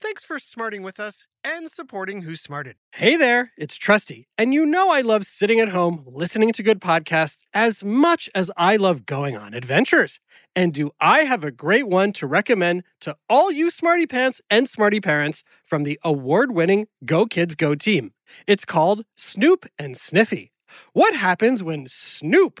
Thanks for smarting with us and supporting Who Smarted. Hey there, it's Trusty, and you know I love sitting at home listening to good podcasts as much as I love going on adventures. And do I have a great one to recommend to all you smarty pants and smarty parents from the award-winning Go Kids Go team? It's called Snoop and Sniffy. What happens when Snoop,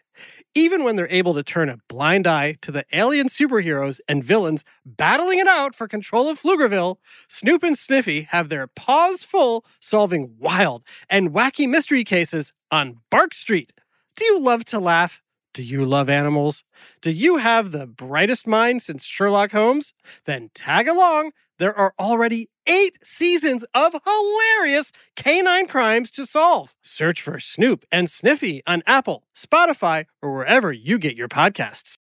Even when they're able to turn a blind eye to the alien superheroes and villains battling it out for control of Pflugerville, Snoop and Sniffy have their paws full solving wild and wacky mystery cases on Bark Street. Do you love to laugh? Do you love animals? Do you have the brightest mind since Sherlock Holmes? Then tag along. There are already eight seasons of hilarious canine crimes to solve. Search for Snoop and Sniffy on Apple, Spotify, or wherever you get your podcasts.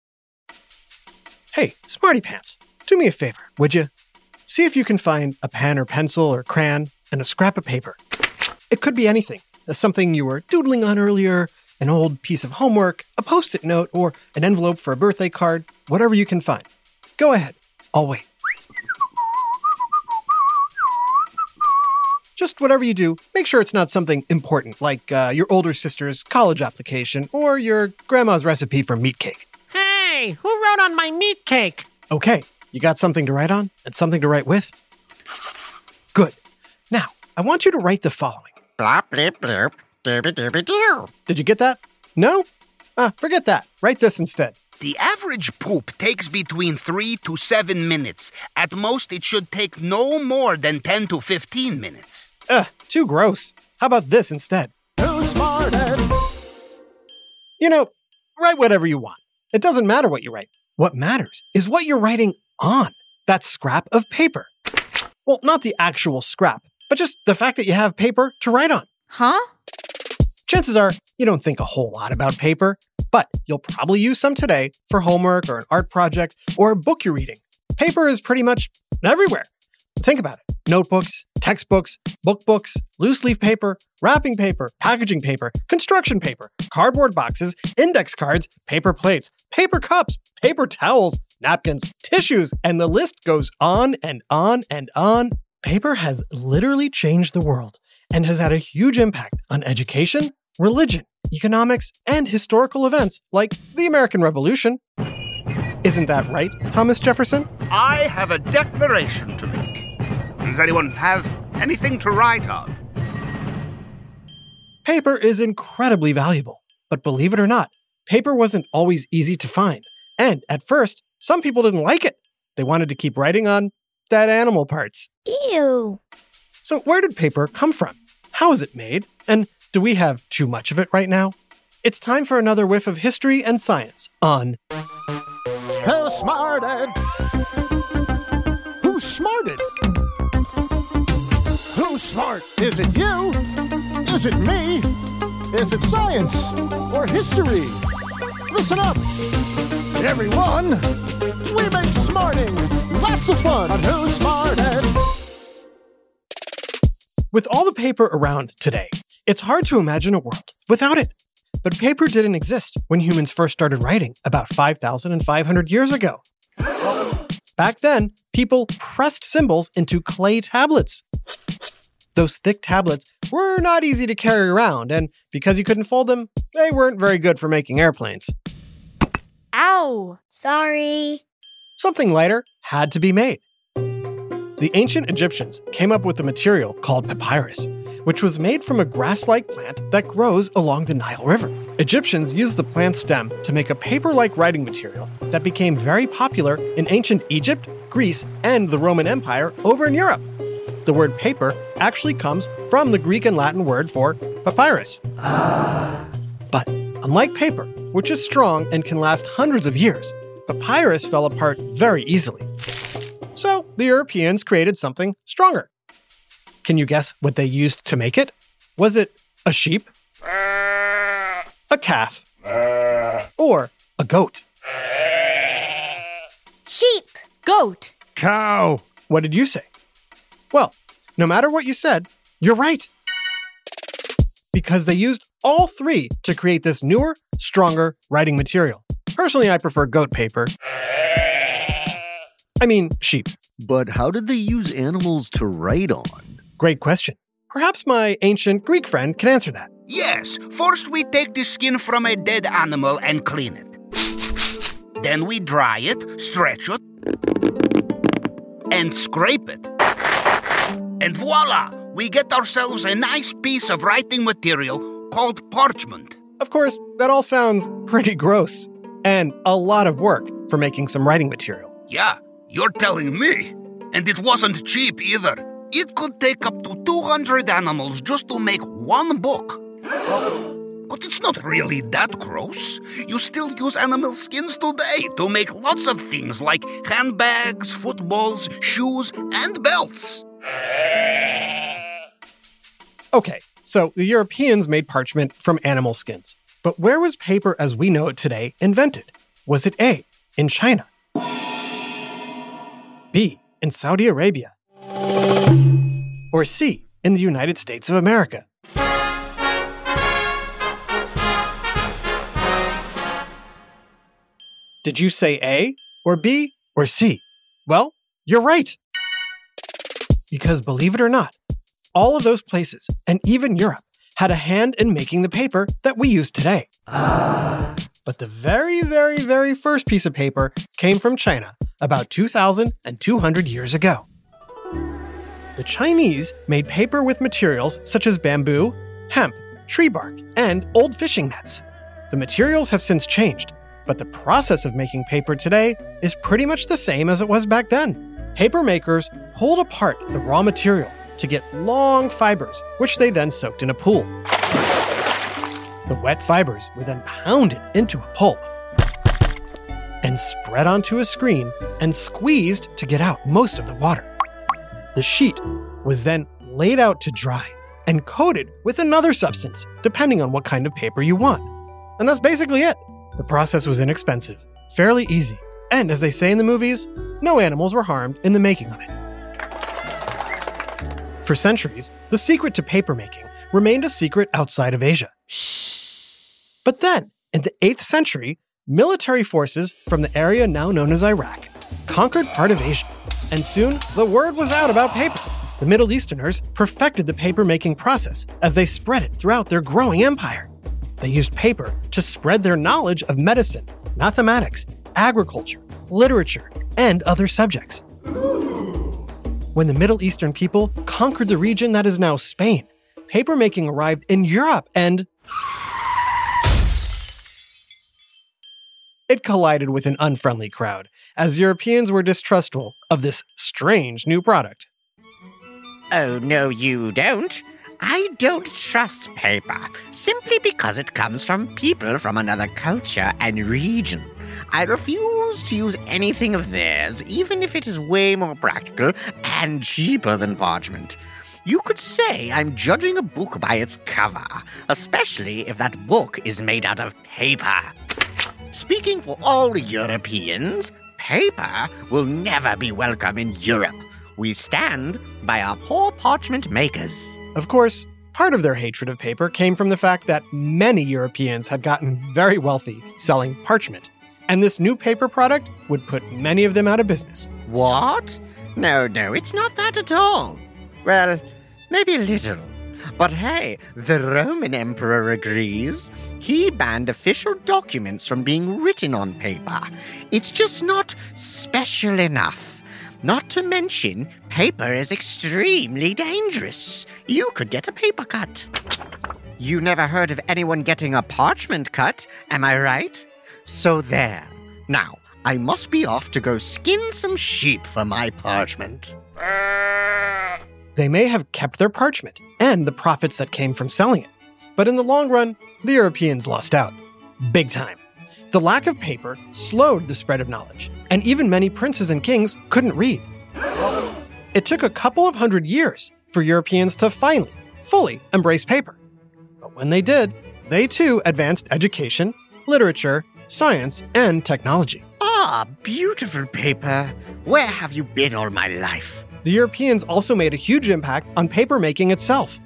Hey, Smarty Pants, do me a favor, would you? See if you can find a pen or pencil or crayon and a scrap of paper. It could be anything. Uh, something you were doodling on earlier, an old piece of homework, a post it note, or an envelope for a birthday card, whatever you can find. Go ahead. I'll wait. Just whatever you do, make sure it's not something important like uh, your older sister's college application or your grandma's recipe for meat cake. Hey, who wrote on my meat cake? Okay, you got something to write on and something to write with? Good. Now, I want you to write the following. Blop, blip, blurp, derby, derby, doo. Did you get that? No? Ah, forget that. Write this instead. The average poop takes between 3 to 7 minutes. At most, it should take no more than 10 to 15 minutes. Ugh, too gross. How about this instead? Who smarted? You know, write whatever you want. It doesn't matter what you write. What matters is what you're writing on that scrap of paper. Well, not the actual scrap, but just the fact that you have paper to write on. Huh? Chances are you don't think a whole lot about paper, but you'll probably use some today for homework or an art project or a book you're reading. Paper is pretty much everywhere. Think about it notebooks, textbooks, book books, loose leaf paper, wrapping paper, packaging paper, construction paper, cardboard boxes, index cards, paper plates, paper cups, paper towels, napkins, tissues, and the list goes on and on and on. Paper has literally changed the world and has had a huge impact on education, religion, economics, and historical events like the American Revolution. Isn't that right, Thomas Jefferson? I have a declaration to make. Does anyone have anything to write on? Paper is incredibly valuable, but believe it or not, paper wasn't always easy to find. And at first, some people didn't like it. They wanted to keep writing on dead animal parts. Ew. So, where did paper come from? How is it made? And do we have too much of it right now? It's time for another whiff of history and science on Who smarted? Who smarted? Who's smart? Is it you? Is it me? Is it science or history? Listen up, everyone. We make smarting lots of fun on Who Smarted. With all the paper around today, it's hard to imagine a world without it. But paper didn't exist when humans first started writing about 5,500 years ago. Back then, people pressed symbols into clay tablets. Those thick tablets were not easy to carry around, and because you couldn't fold them, they weren't very good for making airplanes. Ow! Sorry. Something lighter had to be made. The ancient Egyptians came up with a material called papyrus, which was made from a grass like plant that grows along the Nile River. Egyptians used the plant stem to make a paper like writing material that became very popular in ancient Egypt, Greece, and the Roman Empire over in Europe. The word paper actually comes from the Greek and Latin word for papyrus. But unlike paper, which is strong and can last hundreds of years, papyrus fell apart very easily. So the Europeans created something stronger. Can you guess what they used to make it? Was it a sheep? A calf? Or a goat? Sheep. Goat. Cow. What did you say? Well, no matter what you said, you're right. Because they used all three to create this newer, stronger writing material. Personally, I prefer goat paper. I mean, sheep. But how did they use animals to write on? Great question. Perhaps my ancient Greek friend can answer that. Yes, first we take the skin from a dead animal and clean it. Then we dry it, stretch it, and scrape it. And voila! We get ourselves a nice piece of writing material called parchment. Of course, that all sounds pretty gross and a lot of work for making some writing material. Yeah, you're telling me. And it wasn't cheap either. It could take up to 200 animals just to make one book. But it's not really that gross. You still use animal skins today to make lots of things like handbags, footballs, shoes, and belts. Okay, so the Europeans made parchment from animal skins. But where was paper as we know it today invented? Was it A, in China? B, in Saudi Arabia? Or C, in the United States of America? Did you say A, or B, or C? Well, you're right. Because believe it or not, all of those places, and even Europe, had a hand in making the paper that we use today. But the very, very, very first piece of paper came from China about 2,200 years ago. The Chinese made paper with materials such as bamboo, hemp, tree bark, and old fishing nets. The materials have since changed, but the process of making paper today is pretty much the same as it was back then. Paper makers pulled apart the raw material to get long fibers, which they then soaked in a pool. The wet fibers were then pounded into a pulp and spread onto a screen and squeezed to get out most of the water. The sheet was then laid out to dry and coated with another substance, depending on what kind of paper you want. And that's basically it. The process was inexpensive, fairly easy, and as they say in the movies, no animals were harmed in the making of it. For centuries, the secret to papermaking remained a secret outside of Asia. But then, in the 8th century, military forces from the area now known as Iraq conquered part of Asia, and soon the word was out about paper. The Middle Easterners perfected the paper making process as they spread it throughout their growing empire. They used paper to spread their knowledge of medicine, mathematics, agriculture, literature, and other subjects. When the Middle Eastern people conquered the region that is now Spain, papermaking arrived in Europe and collided with an unfriendly crowd as Europeans were distrustful of this strange new product. Oh, no, you don't. I don't trust paper simply because it comes from people from another culture and region. I refuse to use anything of theirs, even if it is way more practical and cheaper than parchment. You could say I'm judging a book by its cover, especially if that book is made out of paper. Speaking for all Europeans, paper will never be welcome in Europe. We stand by our poor parchment makers. Of course, part of their hatred of paper came from the fact that many Europeans had gotten very wealthy selling parchment, and this new paper product would put many of them out of business. What? No, no, it's not that at all. Well, maybe a little. But hey, the Roman Emperor agrees. He banned official documents from being written on paper. It's just not special enough. Not to mention, paper is extremely dangerous. You could get a paper cut. You never heard of anyone getting a parchment cut, am I right? So there. Now, I must be off to go skin some sheep for my parchment. Ah! They may have kept their parchment and the profits that came from selling it. But in the long run, the Europeans lost out. Big time. The lack of paper slowed the spread of knowledge, and even many princes and kings couldn't read. It took a couple of hundred years for Europeans to finally, fully embrace paper. But when they did, they too advanced education, literature, science, and technology. Ah, beautiful paper. Where have you been all my life? The Europeans also made a huge impact on papermaking itself.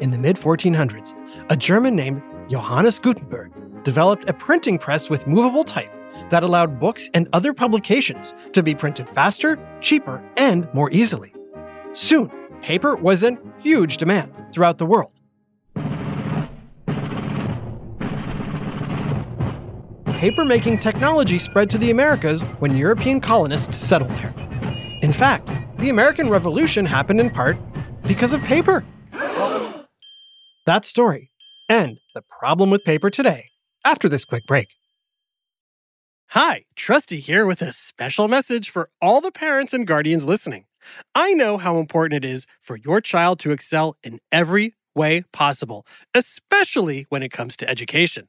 In the mid 1400s, a German named Johannes Gutenberg developed a printing press with movable type that allowed books and other publications to be printed faster, cheaper, and more easily. Soon, paper was in huge demand throughout the world. Papermaking technology spread to the Americas when European colonists settled there. In fact, the American Revolution happened in part because of paper. That story and the problem with paper today after this quick break. Hi, Trusty here with a special message for all the parents and guardians listening. I know how important it is for your child to excel in every way possible, especially when it comes to education.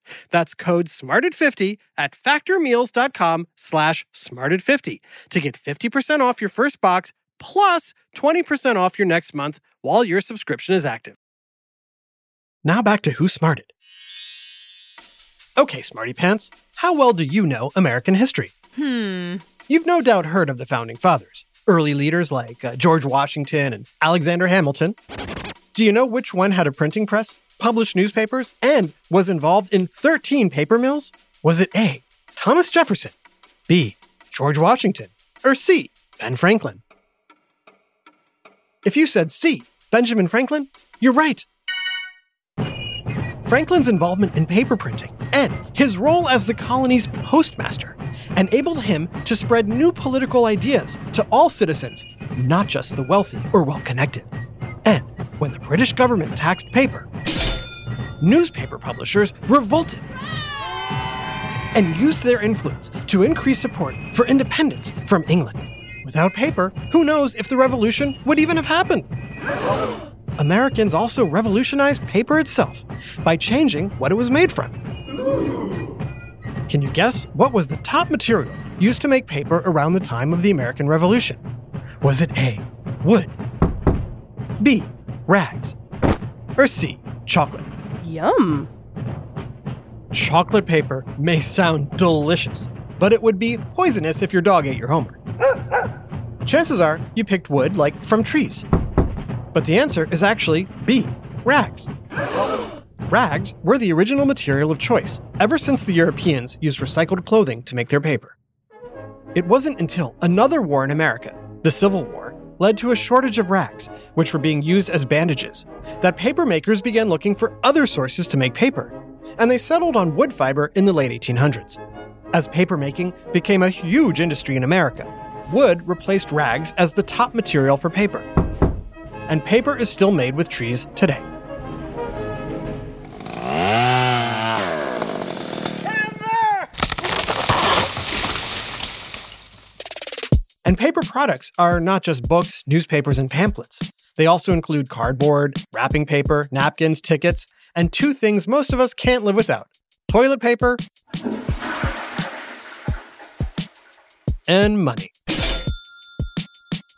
That's code SMARTED50 at factormeals.com slash SMARTED50 to get 50% off your first box plus 20% off your next month while your subscription is active. Now back to Who Smarted. Okay, Smarty Pants, how well do you know American history? Hmm. You've no doubt heard of the Founding Fathers, early leaders like uh, George Washington and Alexander Hamilton. Do you know which one had a printing press, published newspapers, and was involved in 13 paper mills? Was it A. Thomas Jefferson, B. George Washington, or C. Ben Franklin? If you said C. Benjamin Franklin, you're right. Franklin's involvement in paper printing and his role as the colony's postmaster enabled him to spread new political ideas to all citizens, not just the wealthy or well connected. And when the British government taxed paper, newspaper publishers revolted and used their influence to increase support for independence from England. Without paper, who knows if the revolution would even have happened? Americans also revolutionized paper itself by changing what it was made from. Can you guess what was the top material used to make paper around the time of the American Revolution? Was it A. Wood, B. Rags, or C. Chocolate? Yum. Chocolate paper may sound delicious, but it would be poisonous if your dog ate your homework. Chances are you picked wood like from trees. But the answer is actually B. Rags. Rags were the original material of choice ever since the Europeans used recycled clothing to make their paper. It wasn't until another war in America, the Civil War, led to a shortage of rags, which were being used as bandages, that papermakers began looking for other sources to make paper, and they settled on wood fiber in the late 1800s. As papermaking became a huge industry in America, wood replaced rags as the top material for paper. And paper is still made with trees today. And paper products are not just books, newspapers, and pamphlets. They also include cardboard, wrapping paper, napkins, tickets, and two things most of us can't live without toilet paper and money.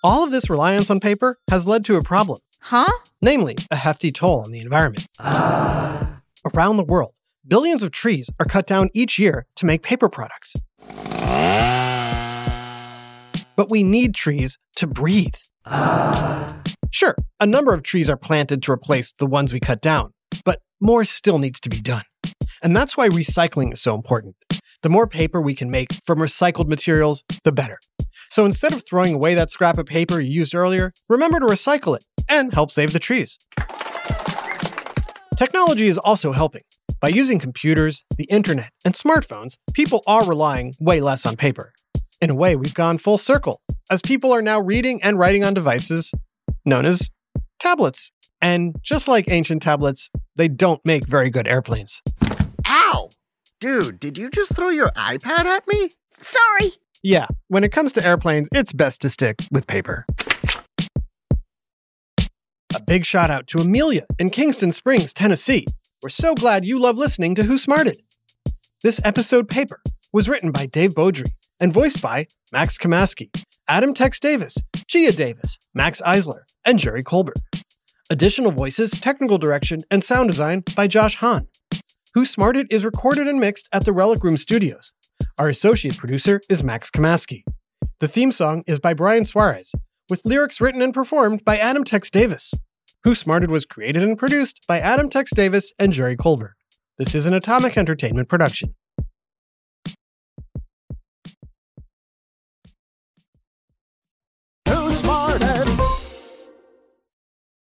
All of this reliance on paper has led to a problem, Huh? namely, a hefty toll on the environment. Around the world, billions of trees are cut down each year to make paper products. But we need trees to breathe. Sure, a number of trees are planted to replace the ones we cut down, but more still needs to be done. And that's why recycling is so important. The more paper we can make from recycled materials, the better. So instead of throwing away that scrap of paper you used earlier, remember to recycle it and help save the trees. Technology is also helping. By using computers, the internet, and smartphones, people are relying way less on paper. In a way, we've gone full circle, as people are now reading and writing on devices known as tablets. And just like ancient tablets, they don't make very good airplanes. Ow! Dude, did you just throw your iPad at me? Sorry. Yeah, when it comes to airplanes, it's best to stick with paper. A big shout out to Amelia in Kingston Springs, Tennessee. We're so glad you love listening to Who Smarted. This episode paper was written by Dave Beaudry and voiced by Max Kamaski, Adam Tex Davis, Gia Davis, Max Eisler, and Jerry Colbert. Additional voices, technical direction, and sound design by Josh Hahn. Who Smarted is recorded and mixed at the Relic Room Studios. Our associate producer is Max Kamaski. The theme song is by Brian Suarez, with lyrics written and performed by Adam Tex Davis. Who Smarted was created and produced by Adam Tex Davis and Jerry Colbert. This is an Atomic Entertainment production.